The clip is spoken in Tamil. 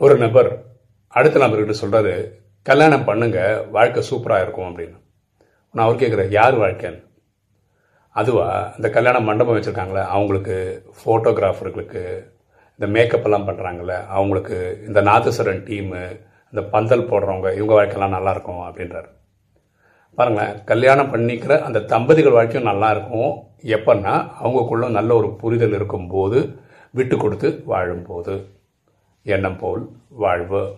ஒரு நபர் அடுத்த நபர்கிட்ட சொல்கிறாரு கல்யாணம் பண்ணுங்க வாழ்க்கை சூப்பராக இருக்கும் அப்படின்னு. நான் அவர் கேட்குறேன் யார் வாழ்க்கைன்னு? அதுவா இந்த கல்யாண மண்டபம் வச்சுருக்காங்களே அவங்களுக்கு ஃபோட்டோகிராஃபர்களுக்கு இந்த மேக்கப் எல்லாம் பண்ணுறாங்களே அவங்களுக்கு இந்த நாதஸ்வரன் டீமு இந்த பந்தல் போடுறவங்க இவங்க வாழ்க்கையெல்லாம் நல்லாயிருக்கும் அப்படின்றாரு. பாருங்களேன் கல்யாணம் பண்ணிக்கிற அந்த தம்பதிகள் வாழ்க்கையும் நல்லா இருக்கும். எப்பன்னா அவங்களுக்குள்ள நல்ல ஒரு புரிதல் இருக்கும்போது விட்டு கொடுத்து வாழும்போது. எண்ணம் போல் வாழ்வு.